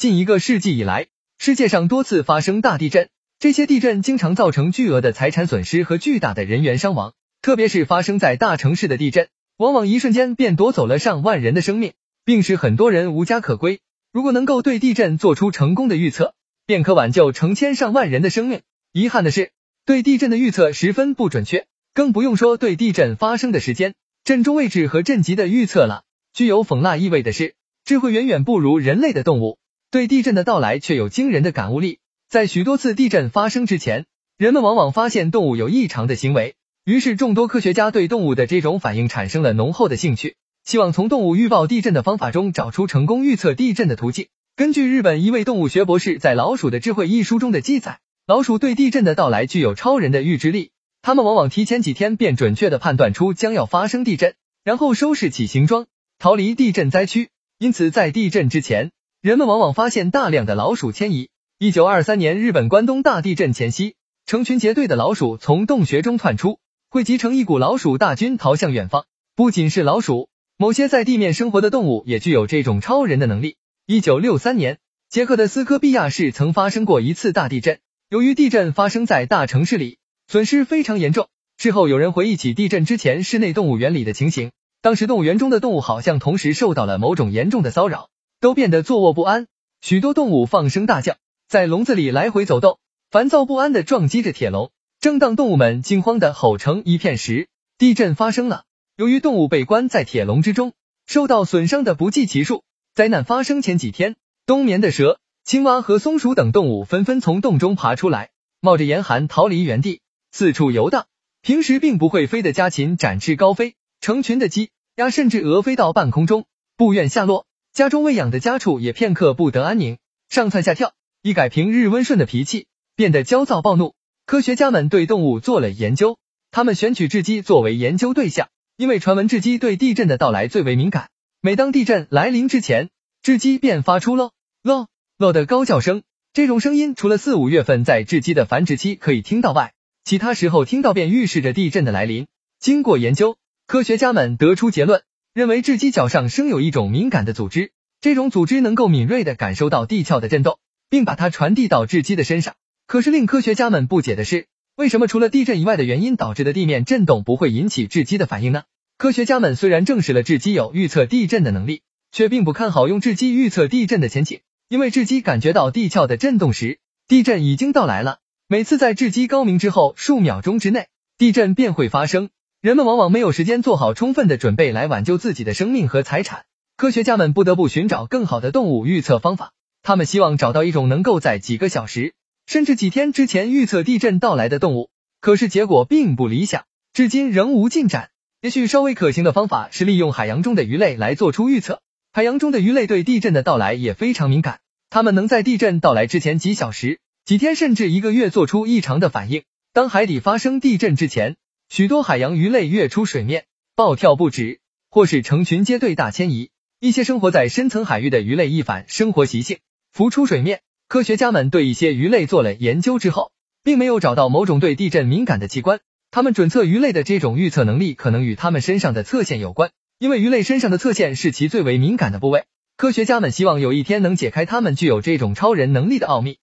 近一个世纪以来，世界上多次发生大地震，这些地震经常造成巨额的财产损失和巨大的人员伤亡。特别是发生在大城市的地震，往往一瞬间便夺走了上万人的生命，并使很多人无家可归。如果能够对地震做出成功的预测，便可挽救成千上万人的生命。遗憾的是，对地震的预测十分不准确，更不用说对地震发生的时间、震中位置和震级的预测了。具有讽辣意味的是，智慧远远不如人类的动物。对地震的到来却有惊人的感悟力，在许多次地震发生之前，人们往往发现动物有异常的行为，于是众多科学家对动物的这种反应产生了浓厚的兴趣，希望从动物预报地震的方法中找出成功预测地震的途径。根据日本一位动物学博士在《老鼠的智慧》一书中的记载，老鼠对地震的到来具有超人的预知力，它们往往提前几天便准确的判断出将要发生地震，然后收拾起行装，逃离地震灾区。因此，在地震之前，人们往往发现大量的老鼠迁移。一九二三年，日本关东大地震前夕，成群结队的老鼠从洞穴中窜出，汇集成一股老鼠大军逃向远方。不仅是老鼠，某些在地面生活的动物也具有这种超人的能力。一九六三年，捷克的斯科毕亚市曾发生过一次大地震。由于地震发生在大城市里，损失非常严重。事后有人回忆起地震之前室内动物园里的情形，当时动物园中的动物好像同时受到了某种严重的骚扰。都变得坐卧不安，许多动物放声大叫，在笼子里来回走动，烦躁不安的撞击着铁笼。正当动物们惊慌的吼成一片时，地震发生了。由于动物被关在铁笼之中，受到损伤的不计其数。灾难发生前几天，冬眠的蛇、青蛙和松鼠等动物纷纷从洞中爬出来，冒着严寒逃离原地，四处游荡。平时并不会飞的家禽展翅高飞，成群的鸡、鸭甚至鹅飞到半空中，不愿下落。家中喂养的家畜也片刻不得安宁，上蹿下跳，一改平日温顺的脾气，变得焦躁暴怒。科学家们对动物做了研究，他们选取雉鸡作为研究对象，因为传闻雉鸡对地震的到来最为敏感。每当地震来临之前，雉鸡便发出咯咯咯的高叫声。这种声音除了四五月份在雉鸡的繁殖期可以听到外，其他时候听到便预示着地震的来临。经过研究，科学家们得出结论。认为雉鸡脚上生有一种敏感的组织，这种组织能够敏锐的感受到地壳的震动，并把它传递到雉鸡的身上。可是令科学家们不解的是，为什么除了地震以外的原因导致的地面震动不会引起雉鸡的反应呢？科学家们虽然证实了雉鸡有预测地震的能力，却并不看好用雉鸡预测地震的前景，因为雉鸡感觉到地壳的震动时，地震已经到来了。每次在雉鸡高鸣之后数秒钟之内，地震便会发生。人们往往没有时间做好充分的准备来挽救自己的生命和财产，科学家们不得不寻找更好的动物预测方法。他们希望找到一种能够在几个小时甚至几天之前预测地震到来的动物，可是结果并不理想，至今仍无进展。也许稍微可行的方法是利用海洋中的鱼类来做出预测。海洋中的鱼类对地震的到来也非常敏感，它们能在地震到来之前几小时、几天甚至一个月做出异常的反应。当海底发生地震之前。许多海洋鱼类跃出水面，暴跳不止，或是成群结队大迁移。一些生活在深层海域的鱼类一反生活习性，浮出水面。科学家们对一些鱼类做了研究之后，并没有找到某种对地震敏感的器官。他们准测鱼类的这种预测能力可能与它们身上的侧线有关，因为鱼类身上的侧线是其最为敏感的部位。科学家们希望有一天能解开它们具有这种超人能力的奥秘。